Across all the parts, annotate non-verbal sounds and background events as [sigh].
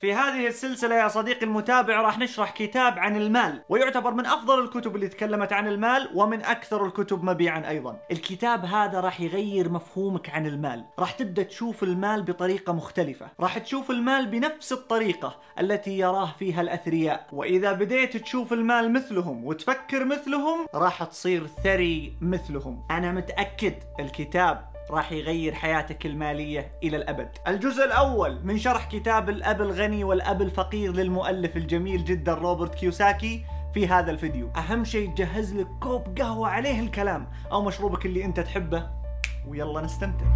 في هذه السلسلة يا صديقي المتابع راح نشرح كتاب عن المال ويعتبر من أفضل الكتب اللي تكلمت عن المال ومن أكثر الكتب مبيعا أيضا. الكتاب هذا راح يغير مفهومك عن المال راح تبدأ تشوف المال بطريقة مختلفة راح تشوف المال بنفس الطريقة التي يراه فيها الأثرياء. وإذا بديت تشوف المال مثلهم وتفكر مثلهم راح تصير ثري مثلهم. أنا متأكد الكتاب راح يغير حياتك المالية إلى الأبد. الجزء الأول من شرح كتاب الأب الغني والأب الفقير للمؤلف الجميل جدا روبرت كيوساكي في هذا الفيديو. أهم شيء تجهز لك كوب قهوة عليه الكلام أو مشروبك اللي أنت تحبه. ويلا نستمتع.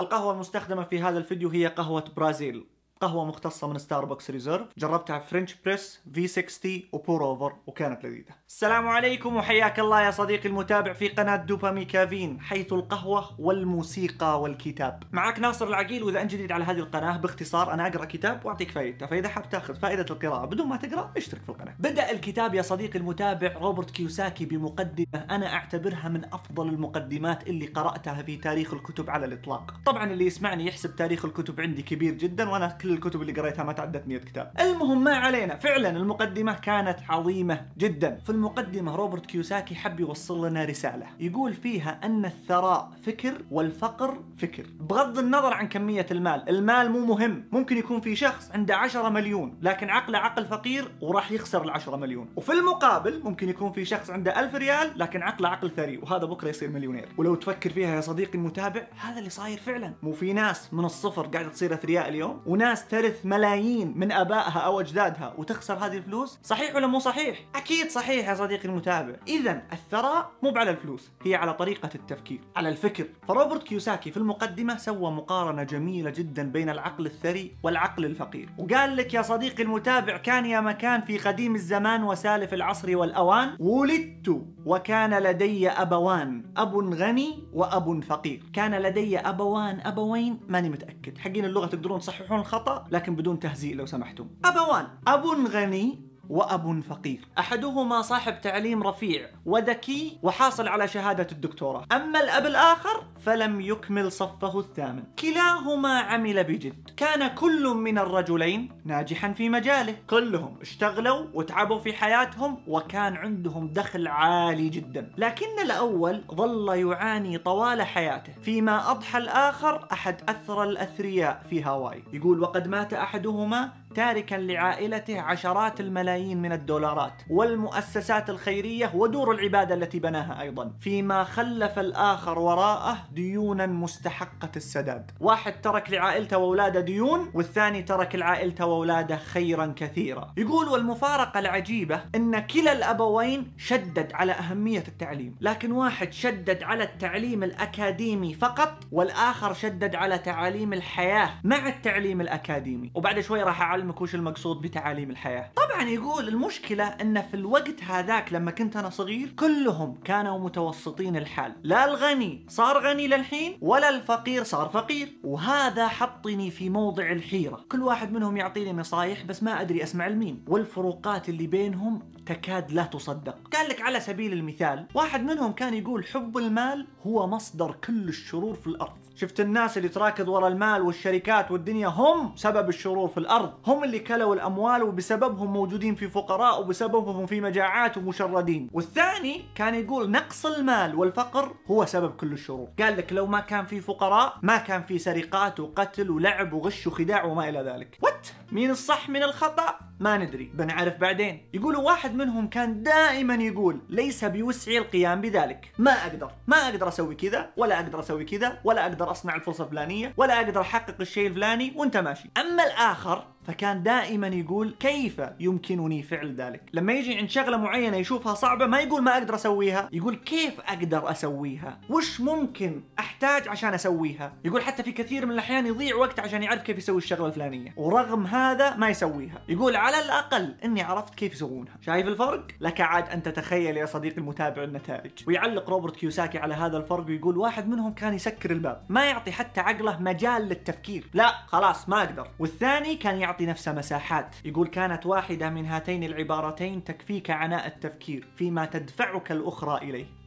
القهوة المستخدمة في هذا الفيديو هي قهوة برازيل. قهوة مختصة من ستاربكس ريزيرف جربتها French press V60 و pour over وكانت لذيذة. السلام عليكم وحياك الله يا صديقي المتابع في قناة دوبامي كافين حيث القهوة والموسيقى والكتاب. معك ناصر العقيل وإذا أنت جديد على هذه القناة باختصار أنا أقرأ كتاب وأعطيك فائدته فإذا حاب تأخذ فائدة القراءة بدون ما تقرأ اشترك في القناة. بدأ الكتاب يا صديقي المتابع روبرت كيوساكي بمقدمة أنا أعتبرها من أفضل المقدمات اللي قرأتها في تاريخ الكتب على الإطلاق. طبعا اللي يسمعني يحسب تاريخ الكتب عندي كبير جدا وأنا الكتب اللي قريتها ما تعدت 100 كتاب. المهم ما علينا. فعلا المقدمة كانت عظيمة جدا. في المقدمة روبرت كيوساكي حب يوصل لنا رسالة. يقول فيها أن الثراء فكر والفقر فكر. بغض النظر عن كمية المال المال مو مهم. ممكن يكون في شخص عنده 10 مليون لكن عقله عقل فقير وراح يخسر ال 10 مليون. وفي المقابل ممكن يكون في شخص عنده 1000 ريال لكن عقله عقل ثري وهذا بكرة يصير مليونير. ولو تفكر فيها يا صديقي المتابع هذا اللي صاير فعلا. مو في ناس من الصفر قاعدة تصير أثرياء اليوم وناس ترث ملايين من آبائها أو أجدادها وتخسر هذه الفلوس؟ صحيح ولا مو صحيح؟ أكيد صحيح يا صديقي المتابع. اذا الثراء مو على الفلوس هي على طريقة التفكير على الفكر. فروبرت كيوساكي في المقدمة سوى مقارنة جميلة جدا بين العقل الثري والعقل الفقير. وقال لك يا صديقي المتابع كان يا مكان في قديم الزمان وسالف العصر والأوان. ولدت وكان لدي أبوان أب غني وأب فقير. كان لدي أبوان أبوين ماني متأكد. حقين اللغة تقدرون تصححون الخطا لكن بدون تهزيء لو سمحتم. أبوان. أب غني وأب فقير. أحدهما صاحب تعليم رفيع وذكي وحاصل على شهادة الدكتوراه. أما الأب الآخر فلم يكمل صفه الثامن. كلاهما عمل بجد. كان كل من الرجلين ناجحا في مجاله. كلهم اشتغلوا وتعبوا في حياتهم وكان عندهم دخل عالي جدا. لكن الأول ظل يعاني طوال حياته. فيما أضحى الآخر أحد أثرى الأثرياء في هاواي. يقول وقد مات أحدهما تاركا لعائلته عشرات الملايين من الدولارات والمؤسسات الخيرية ودور العبادة التي بناها أيضا. فيما خلف الآخر وراءه ديونا مستحقة السداد. واحد ترك لعائلته وأولاده ديون والثاني ترك لعائلته وأولاده خيرا كثيرا. يقول والمفارقة العجيبة أن كلا الأبوين شدد على أهمية التعليم. لكن واحد شدد على التعليم الأكاديمي فقط والآخر شدد على تعاليم الحياة مع التعليم الأكاديمي. وبعد شوي راح أعلمك وش المقصود بتعاليم الحياة. طبعا يقول المشكلة أن في الوقت هذاك لما كنت أنا صغير كلهم كانوا متوسطين الحال. لا الغني صار غني للحين ولا الفقير صار فقير. وهذا حطني في موضع الحيرة. كل واحد منهم يعطيني نصايح بس ما أدري أسمع لمين والفروقات اللي بينهم تكاد لا تصدق. قال لك على سبيل المثال واحد منهم كان يقول حب المال هو مصدر كل الشرور في الأرض. شفت الناس اللي تراكض ورا المال والشركات والدنيا هم سبب الشرور في الأرض. هم اللي كلوا الأموال وبسببهم موجودين في فقراء وبسببهم في مجاعات ومشردين. والثاني كان يقول نقص المال والفقر هو سبب كل الشرور. قال لك لو ما كان في فقراء ما كان في سرقات وقتل ولعب وغش وخداع وما إلى ذلك. وات مين الصح من الخطأ؟ ما ندري بنعرف بعدين. يقولوا واحد منهم كان دائما يقول ليس بوسعي القيام بذلك. ما أقدر ما أقدر أسوي كذا ولا أقدر أسوي كذا ولا أقدر أصنع الفرصة الفلانية ولا أقدر أحقق الشيء الفلاني وأنت ماشي. أما الآخر فكان دائما يقول كيف يمكنني فعل ذلك؟ لما يجي عند شغلة معينة يشوفها صعبة ما يقول ما أقدر أسويها يقول كيف أقدر أسويها؟ وش ممكن أحتاج عشان أسويها؟ يقول حتى في كثير من الأحيان يضيع وقت عشان يعرف كيف يسوي الشغلة الفلانية. ورغم هذا ما يسويها. يقول على الأقل إني عرفت كيف يسوونها. شايف الفرق؟ لك عاد أن تتخيل يا صديقي المتابع النتائج. ويعلق روبرت كيوساكي على هذا الفرق ويقول واحد منهم كان يسكر الباب. ما يعطي حتى عقله مجال للتفكير. لا خلاص ما أقدر. والثاني كان يعطي نفسه مساحات. يقول كانت واحدة من هاتين العبارتين تكفيك عناء التفكير فيما تدفعك الأخرى إليه.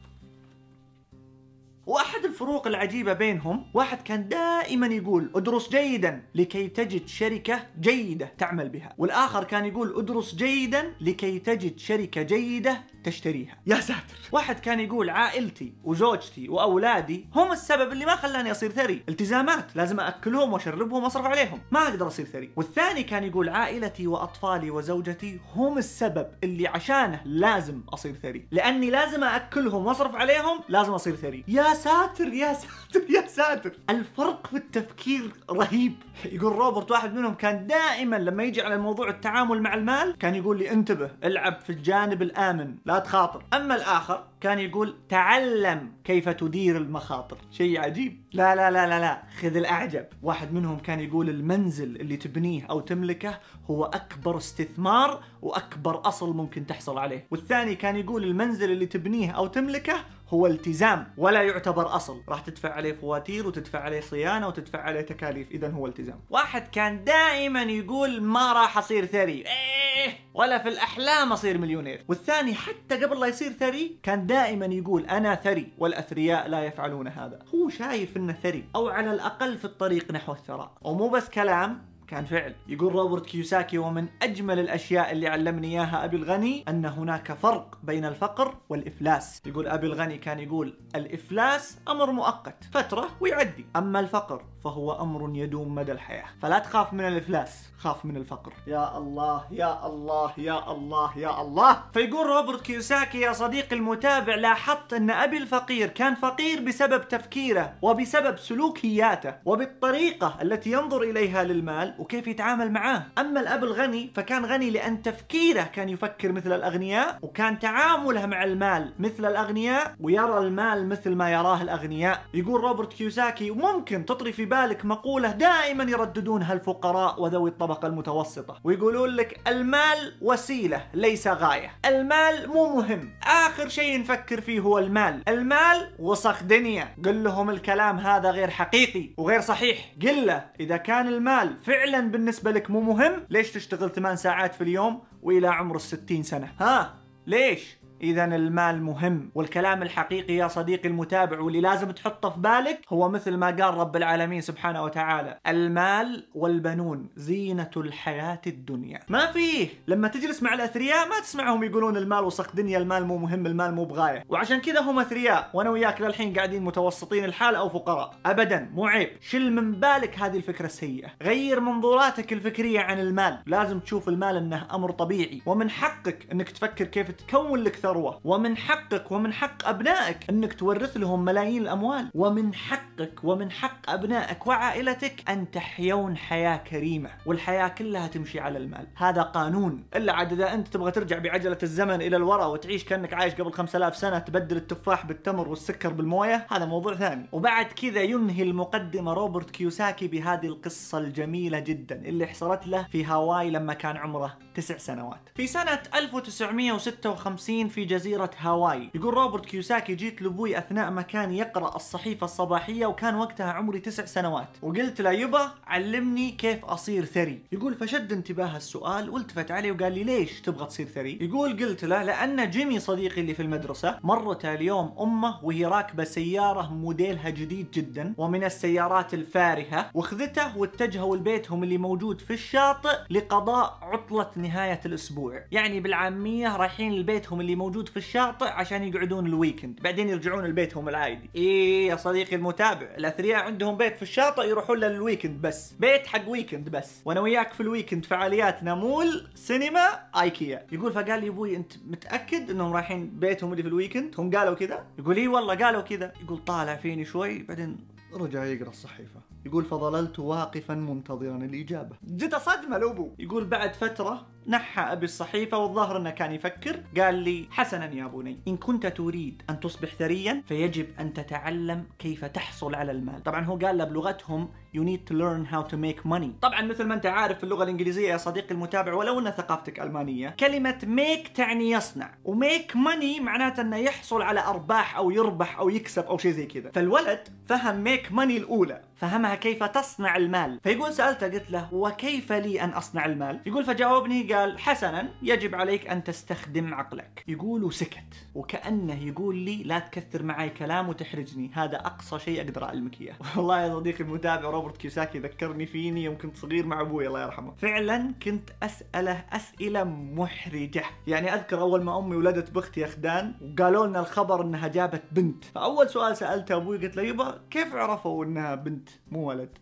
واحد الفروق العجيبة بينهم واحد كان دائما يقول ادرس جيدا لكي تجد شركة جيدة تعمل بها والآخر كان يقول ادرس جيدا لكي تجد شركة جيدة تشتريها. يا ساتر. واحد كان يقول عائلتي وزوجتي وأولادي هم السبب اللي ما خلاني أصير ثري. التزامات لازم أكلهم وأشربهم وأصرف عليهم. ما أقدر أصير ثري. والثاني كان يقول عائلتي وأطفالي وزوجتي هم السبب اللي عشانه لازم أصير ثري. لأني لازم أكلهم وأصرف عليهم لازم أصير ثري. يا ساتر يا ساتر يا ساتر. الفرق في التفكير رهيب. يقول روبرت واحد منهم كان دائما لما يجي على موضوع التعامل مع المال كان يقول لي انتبه العب في الجانب الآمن لا تخاطر. أما الآخر كان يقول تعلم كيف تدير المخاطر. شيء عجيب. لا لا لا لا لا. خذ الأعجب. واحد منهم كان يقول المنزل اللي تبنيه أو تملكه هو أكبر استثمار وأكبر أصل ممكن تحصل عليه. والثاني كان يقول المنزل اللي تبنيه أو تملكه هو التزام ولا يعتبر أصل. راح تدفع عليه فواتير وتدفع عليه صيانة وتدفع عليه تكاليف. اذا هو التزام. واحد كان دائما يقول ما راح أصير ثري. إيه ولا في الأحلام أصير مليونير. والثاني حتى قبل لا يصير ثري كان دائما يقول أنا ثري والأثرياء لا يفعلون هذا. هو شايف إنه ثري أو على الأقل في الطريق نحو الثراء. ومو بس كلام كان فعل. يقول روبرت كيوساكي ومن أجمل الأشياء اللي علمني إياها أبي الغني أن هناك فرق بين الفقر والإفلاس. يقول أبي الغني كان يقول الإفلاس أمر مؤقت فترة ويعدي. أما الفقر فهو أمر يدوم مدى الحياة. فلا تخاف من الإفلاس خاف من الفقر. يا الله يا الله يا الله يا الله. فيقول روبرت كيوساكي يا صديقي المتابع لاحظت أن أبي الفقير كان فقير بسبب تفكيره وبسبب سلوكياته وبالطريقة التي ينظر إليها للمال وكيف يتعامل معاه. أما الأب الغني فكان غني لأن تفكيره كان يفكر مثل الأغنياء وكان تعامله مع المال مثل الأغنياء ويرى المال مثل ما يراه الأغنياء. يقول روبرت كيوساكي ممكن تطري في بالك مقولة دائما يرددونها الفقراء وذوي الطبقة المتوسطة ويقولون لك المال وسيلة ليس غاية. المال مو مهم آخر شيء نفكر فيه هو المال. المال وسخ دنيا. قل لهم الكلام هذا غير حقيقي وغير صحيح. قل له إذا كان المال فعلا بالنسبة لك مو مهم. ليش تشتغل 8 ساعات في اليوم وإلى عمر الستين سنة؟ ها؟ ليش؟ إذا المال مهم. والكلام الحقيقي يا صديقي المتابع واللي لازم تحطه في بالك هو مثل ما قال رب العالمين سبحانه وتعالى المال والبنون زينة الحياة الدنيا. ما فيه. لما تجلس مع الأثرياء ما تسمعهم يقولون المال وسخ دنيا المال مو مهم المال مو بغاية. وعشان كذا هم أثرياء وأنا وياك للحين قاعدين متوسطين الحال أو فقراء. أبدا مو عيب. شل من بالك هذه الفكرة السيئة. غير منظوراتك الفكرية عن المال. لازم تشوف المال أنه أمر طبيعي. ومن حقك أنك تفكر كيف تكون لك ثروة. ومن حقك ومن حق أبنائك أنك تورث لهم ملايين الأموال. ومن حقك ومن حق أبنائك وعائلتك أن تحيون حياة كريمة. والحياة كلها تمشي على المال. هذا قانون. إلا عاد إذا أنت تبغى ترجع بعجلة الزمن إلى الوراء وتعيش كأنك عايش قبل 5000 سنة تبدل التفاح بالتمر والسكر بالموية هذا موضوع ثاني. وبعد كذا ينهي المقدمة روبرت كيوساكي بهذه القصة الجميلة جدا اللي حصلت له في هاواي لما كان عمره تسع سنوات. في سنة 1956 في جزيرة هاواي. يقول روبرت كيوساكي جيت لأبوي أثناء ما كان يقرأ الصحيفة الصباحية وكان وقتها عمري تسع سنوات. وقلت له يبا علمني كيف أصير ثري. يقول فشد انتباه السؤال والتفت علي وقال لي ليش تبغى تصير ثري؟ يقول قلت له لأن جيمي صديقي اللي في المدرسة مرت اليوم أمه وهي راكبة سيارة موديلها جديد جدا ومن السيارات الفارهة واخذته واتجهوا لبيتهم اللي موجود في الشاطئ لقضاء عطلة نهاية الأسبوع. يعني بالعامية رايحين لبيتهم اللي موجود في الشاطئ عشان يقعدون ال weekend. بعدين يرجعون لبيتهم العادي. إيه يا صديقي المتابع الأثرياء عندهم بيت في الشاطئ يروحون له لل weekend بس. بيت حق weekend بس. وأنا وياك في ال weekend فعالياتنا مول سينما آيكيا. يقول فقال لي أبوي أنت متأكد إنهم رايحين بيتهم اللي في ال weekend؟ هم قالوا كذا يقول إي والله قالوا كذا يقول طالع فيني شوي. بعدين رجع يقرأ الصحيفة. يقول فظللت واقفا منتظرا الإجابة. جت صدمة لأبوه يقول بعد فترة نحى أبي الصحيفة والظاهر أنه كان يفكر. قال لي حسنا يا بني إن كنت تريد أن تصبح ثريا فيجب أن تتعلم كيف تحصل على المال. طبعا هو قال له بلغتهم you need to learn how to make money. طبعا مثل ما أنت عارف في اللغة الإنجليزية يا صديقي المتابع ولو أن ثقافتك ألمانية كلمة make تعني يصنع و make money معناته أنه يحصل على أرباح أو يربح أو يكسب أو شيء زي كذا. فالولد فهم make money الأولى فهمها كيف تصنع المال. فيقول سألته قلت له وكيف لي أن أصنع المال؟ يقول فجاوبني قال حسنا يجب عليك أن تستخدم عقلك. يقول وسكت. وكأنه يقول لي لا تكثر معي كلام وتحرجني. هذا أقصى شيء أقدر أعلمك إياه. [laughs] والله يا صديقي المتابع روبرت كيوساكي ذكرني فيني يوم كنت صغير مع أبوي الله يرحمه. فعلا كنت أسأله أسئلة محرجة. يعني أذكر أول ما أمي ولدت بختي اخدان وقالوا لنا الخبر إنها جابت بنت. فأول سؤال سألته أبوي قلت له يبا كيف عرفوا إنها بنت مو ولد؟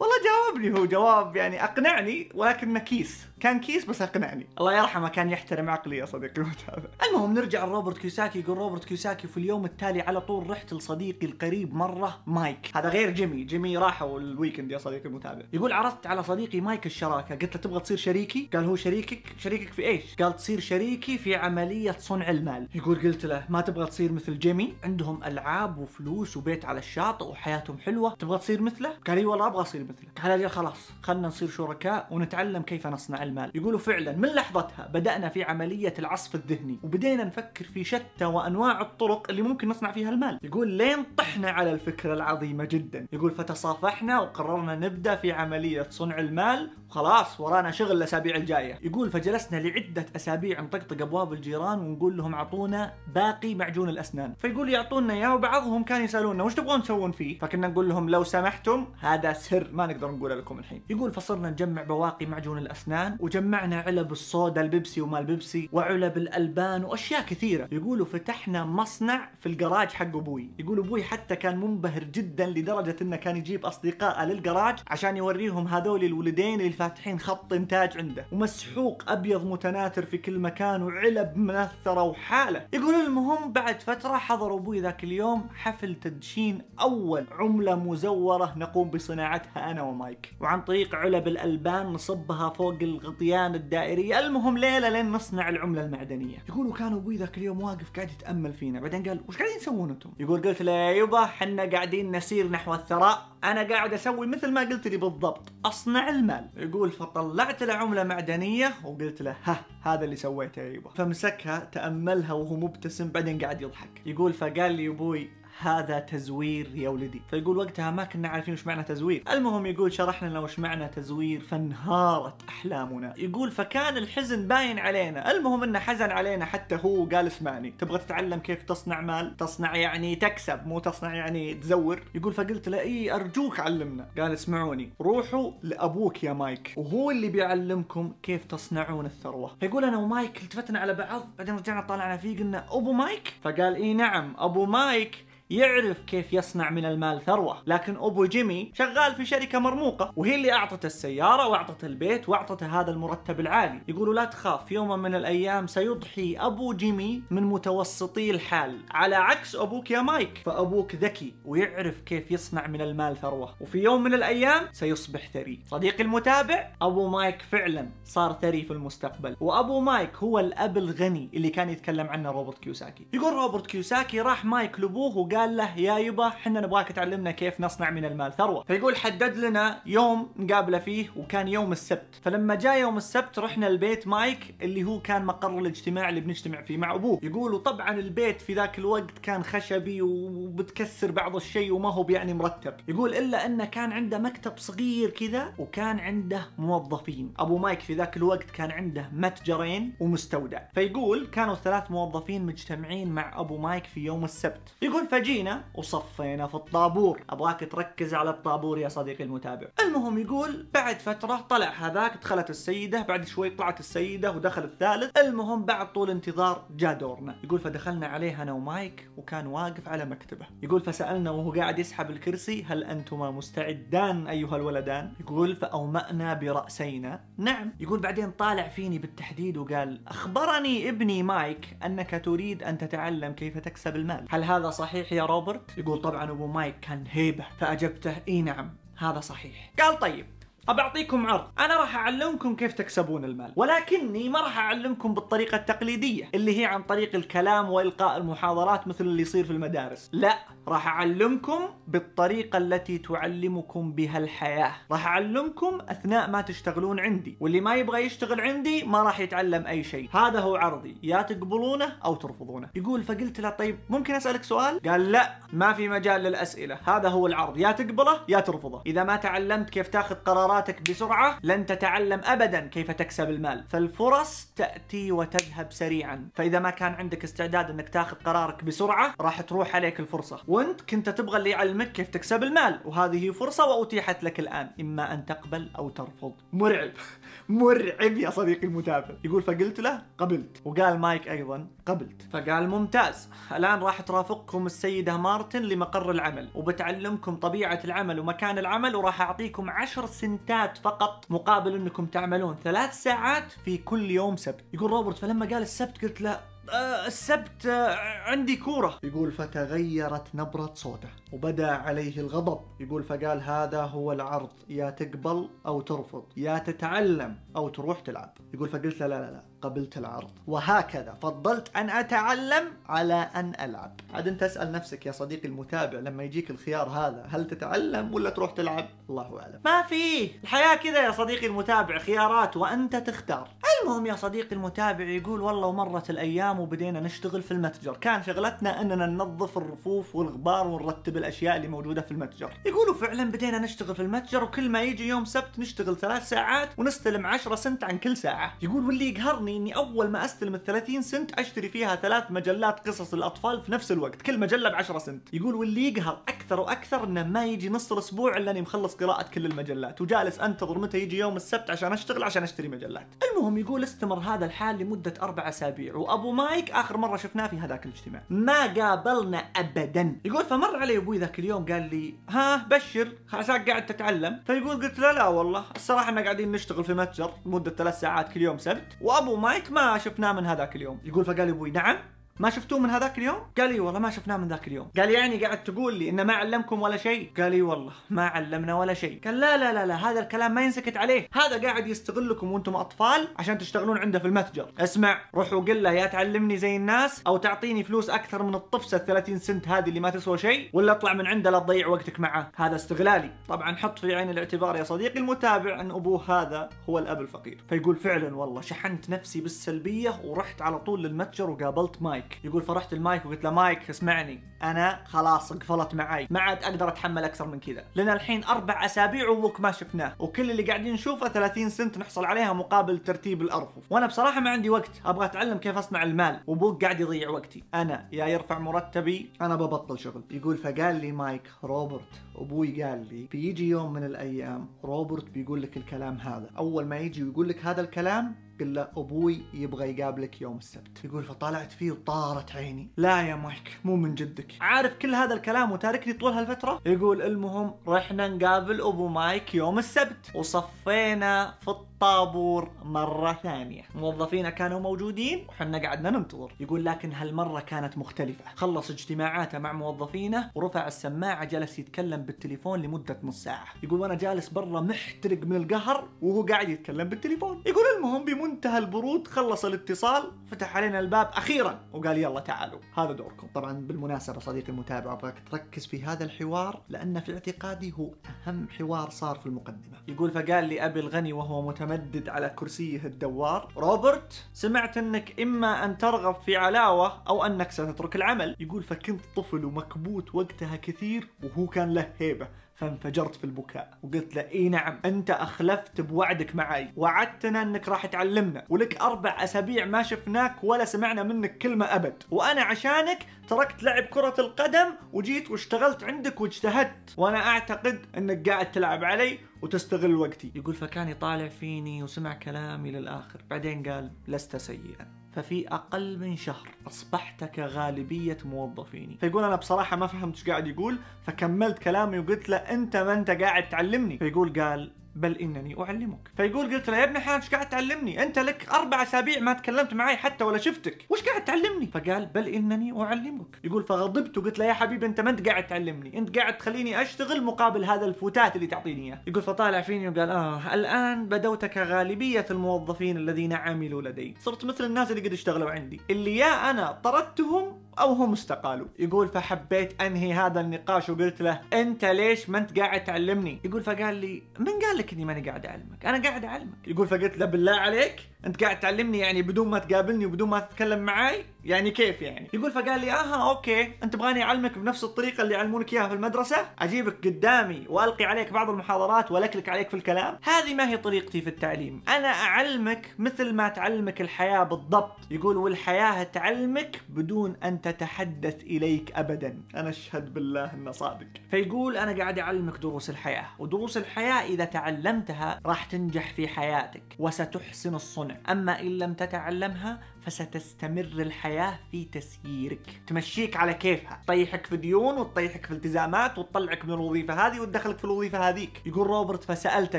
والله جاوبني هو جواب يعني أقنعني ولكنه كيس كان كيس بس أقنعني. الله يرحمه كان يحترم عقلي يا صديقي المتابع. المهم نرجع لروبرت كيوساكي. يقول روبرت كيوساكي في اليوم التالي على طول رحت لصديقي القريب مرة مايك. هذا غير جيمي. جيمي راحوا ال weekend يا صديقي المتابع. يقول عرضت على صديقي مايك الشراكة. قلت له تبغى تصير شريكي؟ قال هو شريكك. شريكك في إيش؟ قال تصير شريكي في عملية صنع المال. يقول قلت له ما تبغى تصير مثل جيمي؟ عندهم ألعاب وفلوس وبيت على الشاطئ وحياتهم حلوة. تبغى تصير مثله؟ قال إي والله أبغى أصير مثلك قال أجل خلاص خلنا نصير شركاء ونتعلم كيف نصنع المال. يقولوا فعلا من لحظتها بدأنا في عملية العصف الذهني وبدينا نفكر في شتى وأنواع الطرق اللي ممكن نصنع فيها المال. يقول لين طحنا على الفكرة العظيمة جدا. يقول فتصافحنا وقررنا نبدأ في عملية صنع المال. وخلاص ورانا شغل الأسابيع الجاية. يقول فجلسنا لعدة أسابيع نطقطق أبواب الجيران ونقول لهم أعطونا باقي معجون الأسنان. فيقول يعطونا اياه وبعضهم كان يسألونا وش تبغون تسوون فيه؟ فكنا نقول لهم لو سمحتم هذا سر ما نقدر نقوله لكم الحين. يقول فصرنا نجمع بواقي معجون الأسنان. وجمعنا علب الصودا البيبسي وما البيبسي وعلب الألبان وأشياء كثيرة. يقولوا فتحنا مصنع في الجراج حق أبوي. يقول أبوي حتى كان منبهر جدا لدرجة إنه كان يجيب اصدقائه للجراج عشان يوريهم هذول الولدين اللي فاتحين خط إنتاج عنده. ومسحوق أبيض متناثر في كل مكان وعلب منثره وحالة. يقول المهم بعد فترة حضر أبوي ذاك اليوم حفل تدشين أول عملة مزورة نقوم بصناعتها أنا ومايك. وعن طريق علب الألبان نصبها فوق الغطيان الدائريه المهم ليلة لين نصنع العملة المعدنية. يقولوا كان أبوي ذاك اليوم واقف قاعد يتأمل فينا. بعدين قال وش قاعدين تسوون أنتم؟ يقول قلت له يبا حنا قاعدين نسير نحو الثراء. أنا قاعد أسوي مثل ما قلت لي بالضبط أصنع المال. يقول فطلعت له عملة معدنية. وقلت له ها هذا اللي سويته يبا. فمسكها تأملها وهو مبتسم بعدين قاعد يضحك. يقول فقال لي أبوي هذا تزوير يا ولدي. فيقول وقتها ما كنا عارفين وش معنى تزوير. المهم يقول شرح لنا وش معنى تزوير فانهارت أحلامنا. يقول فكان الحزن باين علينا. المهم إنه حزن علينا حتى هو قال اسمعني. تبغى تتعلم كيف تصنع مال؟ تصنع يعني تكسب مو تصنع يعني تزور. يقول فقلت له اي أرجوك علمنا. قال اسمعوني روحوا لأبوك يا مايك وهو اللي بيعلمكم كيف تصنعون الثروة. فيقول أنا ومايك التفتنا على بعض بعدين رجعنا طالعنا فيه قلنا أبو مايك؟ فقال اي نعم أبو مايك. يعرف كيف يصنع من المال ثروة. لكن أبو جيمي شغال في شركة مرموقة وهي اللي أعطته السيارة وأعطته البيت وأعطته هذا المرتب العالي. يقولوا لا تخاف يوما من الأيام سيضحي أبو جيمي من متوسطي الحال. على عكس أبوك يا مايك فأبوك ذكي ويعرف كيف يصنع من المال ثروة. وفي يوم من الأيام سيصبح ثري. صديقي المتابع أبو مايك فعلا صار ثري في المستقبل. وأبو مايك هو الأب الغني اللي كان يتكلم عنه روبرت كيوساكي. يقول روبرت كيوساكي راح مايك لأبوه وقال قال له يا يبا إحنا نبغاك تعلمنا كيف نصنع من المال. ثروة. فيقول حدد لنا يوم نقابله فيه وكان يوم السبت. فلما جاء يوم السبت رحنا لبيت مايك اللي هو كان مقر الاجتماع اللي بنجتمع فيه مع أبوه. يقولوا طبعا البيت في ذاك الوقت كان خشبي وبتكسر بعض الشيء وما هو يعني مرتب. يقول إلا أنه كان عنده مكتب صغير كذا وكان عنده موظفين. أبو مايك في ذاك الوقت كان عنده متجرين ومستودع. فيقول كانوا ثلاث موظفين مجتمعين مع أبو مايك في يوم السبت. يقول فجينا وصفينا في الطابور. أبغاك تركز على الطابور يا صديقي المتابع. المهم يقول بعد فترة طلع هذاك دخلت السيدة بعد شوي طلعت السيدة ودخل الثالث. المهم بعد طول انتظار جاء دورنا. يقول فدخلنا عليه أنا ومايك وكان واقف على مكتبه. يقول فسألنا وهو قاعد يسحب الكرسي هل أنتما مستعدان أيها الولدان؟ يقول فأومأنا برأسينا. نعم. يقول بعدين طالع فيني بالتحديد وقال أخبرني ابني مايك أنك تريد أن تتعلم كيف تكسب المال. هل هذا صحيح يا روبرت؟ يقول طبعا أبو مايك كان هيبة فأجبته إي نعم هذا صحيح. قال طيب ابى أعطيكم عرض. أنا راح أعلمكم كيف تكسبون المال. ولكني ما راح أعلمكم بالطريقة التقليدية اللي هي عن طريق الكلام وإلقاء المحاضرات مثل اللي يصير في المدارس. لا راح أعلمكم بالطريقة التي تعلمكم بها الحياة. راح أعلمكم أثناء ما تشتغلون عندي. واللي ما يبغى يشتغل عندي ما راح يتعلم أي شيء. هذا هو عرضي. يا تقبلونه أو ترفضونه. يقول فقلت له طيب ممكن أسألك سؤال؟ قال لا ما في مجال للأسئلة. هذا هو العرض. يا تقبله يا ترفضه. إذا ما تعلمت كيف تاخذ قرارات قراراتك بسرعة لن تتعلم أبدا كيف تكسب المال. فالفرص تأتي وتذهب سريعا. فإذا ما كان عندك استعداد أنك تاخذ قرارك بسرعة راح تروح عليك الفرصة. وأنت كنت تبغى اللي يعلمك كيف تكسب المال وهذه فرصة وأتيحت لك الآن. إما أن تقبل أو ترفض. مرعب. [laughs] مرعب يا صديقي المتابع. يقول فقلت له قبلت. وقال مايك أيضا قبلت. فقال ممتاز. الآن راح ترافقكم السيدة مارتن لمقر العمل. وبتعلمكم طبيعة العمل ومكان العمل وراح أعطيكم عشر سنتات فقط مقابل إنكم تعملون ثلاث ساعات في كل يوم سبت. يقول روبرت فلما قال السبت قلت له آه السبت آه عندي كورة. يقول فتغيرت نبرة صوته. وبدأ عليه الغضب. يقول فقال هذا هو العرض يا تقبل أو ترفض يا تتعلم أو تروح تلعب. يقول فقلت له لا لا لا قبلت العرض. وهكذا فضلت أن أتعلم على أن ألعب. عاد أنت اسأل نفسك يا صديقي المتابع لما يجيك الخيار هذا هل تتعلم ولا تروح تلعب؟ الله أعلم. ما في. الحياة كذا يا صديقي المتابع خيارات وأنت تختار. المهم يا صديقي المتابع يقول والله ومرت الأيام وبدينا نشتغل في المتجر. كان شغلتنا أننا ننظف الرفوف والغبار ونرتب الأشياء اللي موجودة في المتجر. يقولوا فعلا بدينا نشتغل في المتجر وكل ما يجي يوم سبت نشتغل ثلاث ساعات ونستلم 10 سنت عن كل ساعة. يقول واللي يقهرني إني أول ما أستلم ال 30 سنت أشتري فيها ثلاث مجلات قصص الأطفال في نفس الوقت كل مجلة ب 10 سنت. يقول واللي يقهر أكثر وأكثر إنه ما يجي نص الأسبوع إلا إني مخلص قراءة كل المجلات وجالس أنتظر متى يجي يوم السبت عشان أشتغل عشان أشتري مجلات. المهم يقول استمر هذا الحال لمدة أربع أسابيع وأبو مايك آخر مرة شفناه في هذاك الاجتماع. ما قابلنا ابدا. يقول فمر علي أبوي ذاك اليوم قال لي ها بشر عساك قاعد تتعلم. فيقول قلت له لا والله الصراحة إحنا قاعدين نشتغل في متجر لمدة ثلاث ساعات كل يوم سبت وأبو مايك ما شفناه من هذاك اليوم. يقول فقال أبوي نعم. ما شفتوه من هذاك اليوم؟ قال لي والله ما شفناه من ذاك اليوم، قال يعني قاعد تقول لي إنه ما علمكم ولا شيء؟ قال لي والله ما علمنا ولا شيء، قال لا لا لا لا هذا الكلام ما ينسكت عليه، هذا قاعد يستغلكم وأنتم أطفال عشان تشتغلون عنده في المتجر، اسمع روح وقل له يا تعلمني زي الناس أو تعطيني فلوس أكثر من الطفسه ال 30 سنت هذه اللي ما تسوى شيء ولا اطلع من عنده لا تضيع وقتك معه، هذا استغلالي، طبعا حط في عين الاعتبار يا صديقي المتابع أن أبوه هذا هو الأب الفقير، فيقول فعلا والله شحنت نفسي بالسلبية ورحت على طول للمتجر وقابلت مايك، يقول فرحت لمايك وقلت له مايك اسمعني. أنا خلاص قفلت معي ما عاد أقدر أتحمل أكثر من كذا. لأن الحين أربع أسابيع وابوك ما شفناه. وكل اللي قاعدين نشوفه 30 سنت نحصل عليها مقابل ترتيب الأرفف. وأنا بصراحة ما عندي وقت. أبغى أتعلم كيف أصنع المال. وابوك قاعد يضيع وقتي. أنا يا يرفع مرتبي أو أنا ببطل شغل. يقول فقال لي مايك روبرت. أبوي قال لي بيجي يوم من الأيام روبرت بيقول لك الكلام هذا. أول ما يجي ويقول لك هذا الكلام قل له أبوي يبغى يقابلك يوم السبت. يقول فطالعت فيه وطارت عيني. لا يا مايك مو من جدك. عارف كل هذا الكلام وتاركني طول هالفترة؟ يقول المهم رحنا نقابل أبو مايك يوم السبت. وصفينا في الطابور مرة ثانية. موظفينا كانوا موجودين وحنا قعدنا ننتظر. يقول لكن هالمرة كانت مختلفة. خلص اجتماعاته مع موظفينه ورفع السماعة جلس يتكلم بالتليفون لمدة نص ساعة. يقول وأنا جالس برا محترق من القهر وهو قاعد يتكلم بالتليفون. يقول المهم بمنتهى البرود خلص الاتصال فتح علينا الباب أخيرا وقال يلا تعالوا هذا دوركم. طبعا بالمناسبة صديقي المتابع ابغاك تركز في هذا الحوار لأن في اعتقادي هو أهم حوار صار في المقدمة. يقول فقال لي أبي الغني وهو متمدد على كرسيه الدوار روبرت سمعت أنك إما أن ترغب في علاوة أو أنك ستترك العمل. يقول فكنت طفل ومكبوت وقتها كثير وهو كان له هيبة. فانفجرت في البكاء. وقلت له إي نعم أنت أخلفت بوعدك معي وعدتنا إنك راح تعلمنا. ولك أربع أسابيع ما شفناك ولا سمعنا منك كلمة أبد. وأنا عشانك تركت لعب كرة القدم وجيت واشتغلت عندك واجتهدت. وأنا أعتقد إنك قاعد تلعب علي وتستغل وقتي. يقول فكان يطالع فيني وسمع كلامي للآخر. بعدين قال لست سيئا. ففي أقل من شهر اصبحت كغالبيه موظفيني. فيقول أنا بصراحة ما فهمت إيش قاعد يقول فكملت كلامي وقلت له أنت ما أنت قاعد تعلمني. فيقول قال بل إنني أعلمك. فيقول قلت له يا ابن حلال إيش قاعد تعلمني؟ أنت لك أربع أسابيع ما تكلمت معي حتى ولا شفتك. وش قاعد تعلمني؟ فقال بل إنني أعلمك. يقول فغضبت وقلت له يا حبيبي أنت ما أنت قاعد تعلمني. أنت قاعد تخليني أشتغل مقابل هذا الفوتات اللي تعطيني إياه. يقول فطالع فيني وقال آه الآن بدوت كغالبية الموظفين الذين عملوا لدي. صرت مثل الناس اللي قد اشتغلوا عندي. اللي يا أنا طردتهم أو هم استقالوا. يقول فحبيت أنهي هذا النقاش وقلت له أنت ليش ما أنت قاعد تعلمني؟ يقول فقال لي من قال لك إني ماني قاعد أعلمك. أنا قاعد أعلمك. يقول فقلت له بالله عليك. انت قاعد تعلمني يعني بدون ما تقابلني وبدون ما تتكلم معي يعني كيف يعني؟ يقول فقال لي آها أوكي أنت تبغاني أعلمك بنفس الطريقة اللي يعلمونك إياها في المدرسة؟ أجيبك قدامي وألقي عليك بعض المحاضرات وألكلك عليك في الكلام. هذه ما هي طريقتي في التعليم. أنا أعلمك مثل ما تعلمك الحياة بالضبط. يقول والحياة تعلمك بدون أن تتحدث إليك ابدا. أنا أشهد بالله إنه صادق. فيقول أنا قاعد أعلمك دروس الحياة ودروس الحياة إذا تعلمتها راح تنجح في حياتك وستحسن الصنع. أما إن لم تتعلمها فستستمر الحياة في تسييرك. تمشيك على كيفها. تطيحك في ديون وتطيحك في التزامات وتطلعك من الوظيفة هذه وتدخلك في الوظيفة هذيك. يقول روبرت فسألته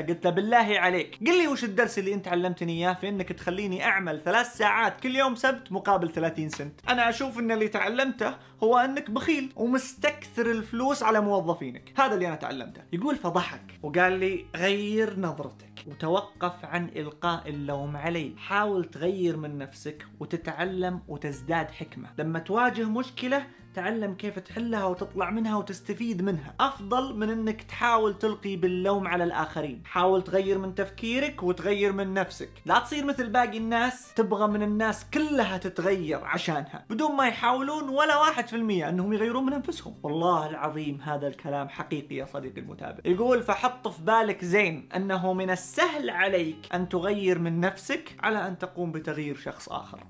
قلت له بالله عليك قل لي وش الدرس اللي أنت علمتني إياه في إنك تخليني أعمل ثلاث ساعات كل يوم سبت مقابل 30 سنت. أنا أشوف إن اللي تعلمته هو إنك بخيل ومستكثر الفلوس على موظفينك. هذا اللي أنا تعلمته. يقول فضحك وقال لي غير نظرتك وتوقف عن إلقاء اللوم علي حاول تغير من نفسك وتتعلم وتزداد حكمة. لما تواجه مشكلة تعلم كيف تحلها وتطلع منها وتستفيد منها. أفضل من إنك تحاول تلقي باللوم على الآخرين. حاول تغير من تفكيرك وتغير من نفسك. لا تصير مثل باقي الناس تبغى من الناس كلها تتغير عشانها. بدون ما يحاولون ولا واحد في المية أنهم يغيرون من أنفسهم. والله العظيم هذا الكلام حقيقي يا صديقي المتابع. يقول فحط في بالك زين أنه من السهل عليك أن تغير من نفسك على أن تقوم بتغيير شخص آخر.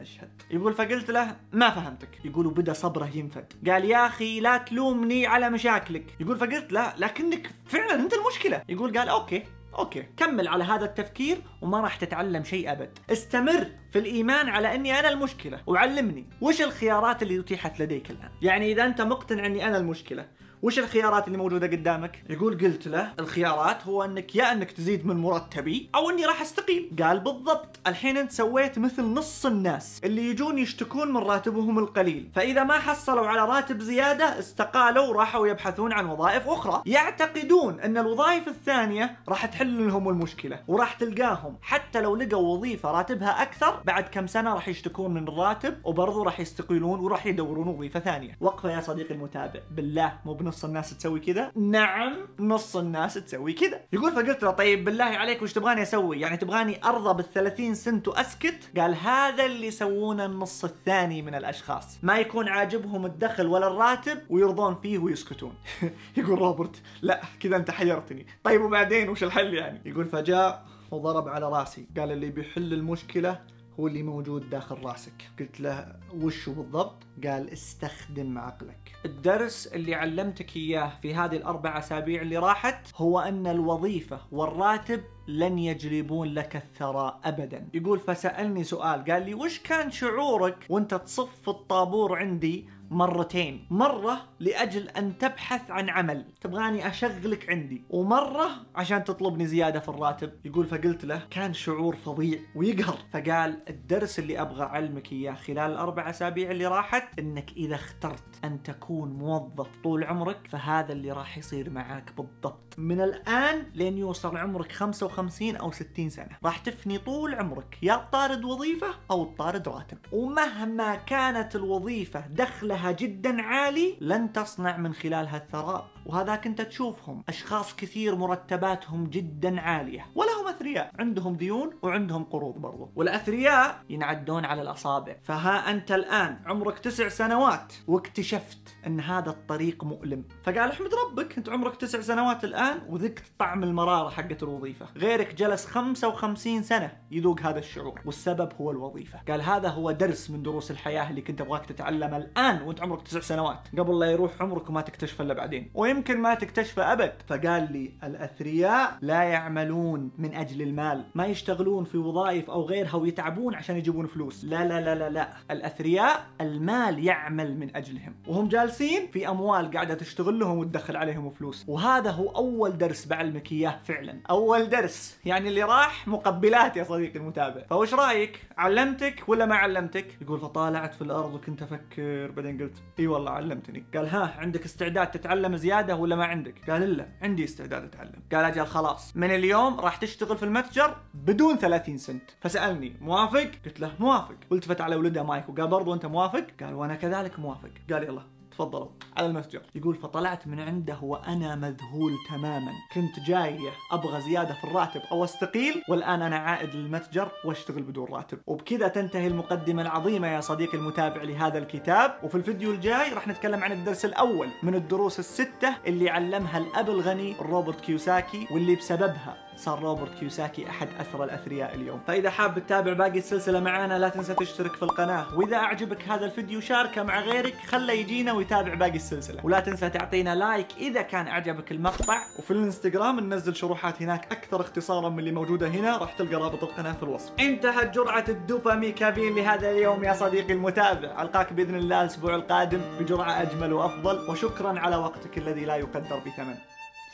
أشهد. يقول فقلت له ما فهمتك. يقول وبدأ صبره ينفد. قال يا أخي لا تلومني على مشاكلك. يقول فقلت له لكنك فعلا أنت المشكلة. يقول قال okay okay كمل على هذا التفكير وما راح تتعلم شيء أبد. استمر في الإيمان على إني أنا المشكلة. وعلمني وش الخيارات اللي اتيحت لديك الآن؟ يعني إذا أنت مقتنع إني أنا المشكلة وش الخيارات اللي موجودة قدامك؟ يقول قلت له الخيارات هو إنك يا إنك تزيد من مرتبي أو إني راح استقيل قال بالضبط. الحين أنت سويت مثل نص الناس اللي يجون يشتكون من راتبهم القليل. فإذا ما حصلوا على راتب زيادة استقالوا وراحوا يبحثون عن وظائف أخرى. يعتقدون أن الوظائف الثانية راح تحل لهم المشكلة وراح تلقاهم. حتى لو لقوا وظيفة راتبها أكثر بعد كم سنة راح يشتكون من الراتب وبرضه راح يستقيلون وراح يدورون وظيفة ثانية. وقفه يا صديقي المتابع. بالله مو نص الناس تسوي كذا؟ نعم نص الناس تسوي كذا. يقول فقلت له طيب بالله عليك وش تبغاني أسوي؟ يعني تبغاني أرضى بال 30 سنت وأسكت؟ قال هذا اللي يسوونه النص الثاني من الأشخاص. ما يكون عاجبهم الدخل ولا الراتب ويرضون فيه ويسكتون. [laughs] يقول روبرت لا كذا أنت حيرتني. طيب وبعدين وش الحل يعني؟ يقول فجاء وضرب على رأسي. قال اللي بيحل المشكلة هو اللي موجود داخل راسك. قلت له وشو بالضبط؟ قال استخدم عقلك. الدرس اللي علمتك إياه في هذه الأربع أسابيع اللي راحت هو أن الوظيفة والراتب لن يجلبون لك الثراء ابدا. يقول فسألني سؤال قال لي وش كان شعورك وأنت تصف الطابور عندي مرتين. مرة لأجل أن تبحث عن عمل. تبغاني أشغلك عندي. ومرة عشان تطلبني زيادة في الراتب. يقول فقلت له كان شعور فظيع ويقهر. فقال الدرس اللي أبغى أعلمك إياه خلال الأربع أسابيع اللي راحت إنك إذا اخترت أن تكون موظف طول عمرك فهذا اللي راح يصير معاك بالضبط. من الآن لين يوصل عمرك 55 أو 60 سنة. راح تفني طول عمرك يا تطارد وظيفة أو تطارد راتب. ومهما كانت الوظيفة دخلها سعرها جدا عالي لن تصنع من خلالها الثراء وهذاك انت تشوفهم. أشخاص كثير مرتباتهم جدا عالية. ولا هم أثرياء. عندهم ديون وعندهم قروض برضو. والأثرياء ينعدون على الأصابع. فها أنت الآن. عمرك تسع سنوات. واكتشفت أن هذا الطريق مؤلم. فقال أحمد ربك أنت عمرك تسع سنوات الآن وذقت طعم المرارة حقت الوظيفة. غيرك جلس 55 سنة يذوق هذا الشعور. والسبب هو الوظيفة. قال هذا هو درس من دروس الحياة اللي كنت أبغاك تتعلمه الآن. وانت عمرك تسع سنوات. قبل لا يروح عمرك وما تكتشفه إلا بعدين. ويمكن ما تكتشفه أبد. فقال لي الأثرياء لا يعملون من أجل المال. ما يشتغلون في وظائف أو غيرها ويتعبون عشان يجيبون فلوس. لا لا لا لا لا. الأثرياء المال يعمل من أجلهم. وهم جالسين في أموال قاعدة تشتغل لهم وتدخل عليهم فلوس. وهذا هو أول درس بعلمك إياه فعلا. أول درس. يعني اللي راح مقبلات يا صديقي المتابع. فوش رأيك؟ علمتك ولا ما علمتك؟ يقول فطالعت في الأرض وكنت أفكر بعدين قلت إي والله علمتني. قال ها عندك استعداد تتعلم زيادة ولا ما عندك؟ قال لا عندي استعداد أتعلم. قال أجل خلاص. من اليوم راح تشتغل في المتجر بدون 30 سنت. فسألني موافق؟ قلت له موافق. والتفت على ولده مايك. وقال برضو أنت موافق؟ قال وأنا كذلك موافق. قال يلا. تفضلوا. على المتجر يقول فطلعت من عنده وأنا مذهول تماما. كنت جاية أبغى زيادة في الراتب أو أستقيل والآن أنا عائد للمتجر وأشتغل بدون راتب. وبكذا تنتهي المقدمة العظيمة يا صديقي المتابع لهذا الكتاب. وفي الفيديو الجاي راح نتكلم عن الدرس الأول من الدروس الستة اللي علمها الأب الغني روبرت كيوساكي واللي بسببها صار روبرت كيوساكي أحد اثرى الأثرياء اليوم. فإذا حاب تتابع باقي السلسلة معانا لا تنسى تشترك في القناة. وإذا أعجبك هذا الفيديو شاركه مع غيرك خله يجينا ويتابع باقي السلسلة. ولا تنسى تعطينا لايك إذا كان أعجبك المقطع. وفي الإنستغرام ننزل شروحات هناك أكثر اختصارا من اللي موجودة هنا. راح تلقى رابط القناة في الوصف. انتهت جرعة الدوبامي كابين لهذا اليوم يا صديقي المتابع. ألقاك بإذن الله الأسبوع القادم بجرعة أجمل وأفضل. وشكرا على وقتك الذي لا يقدر بثمن.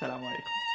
سلام عليكم.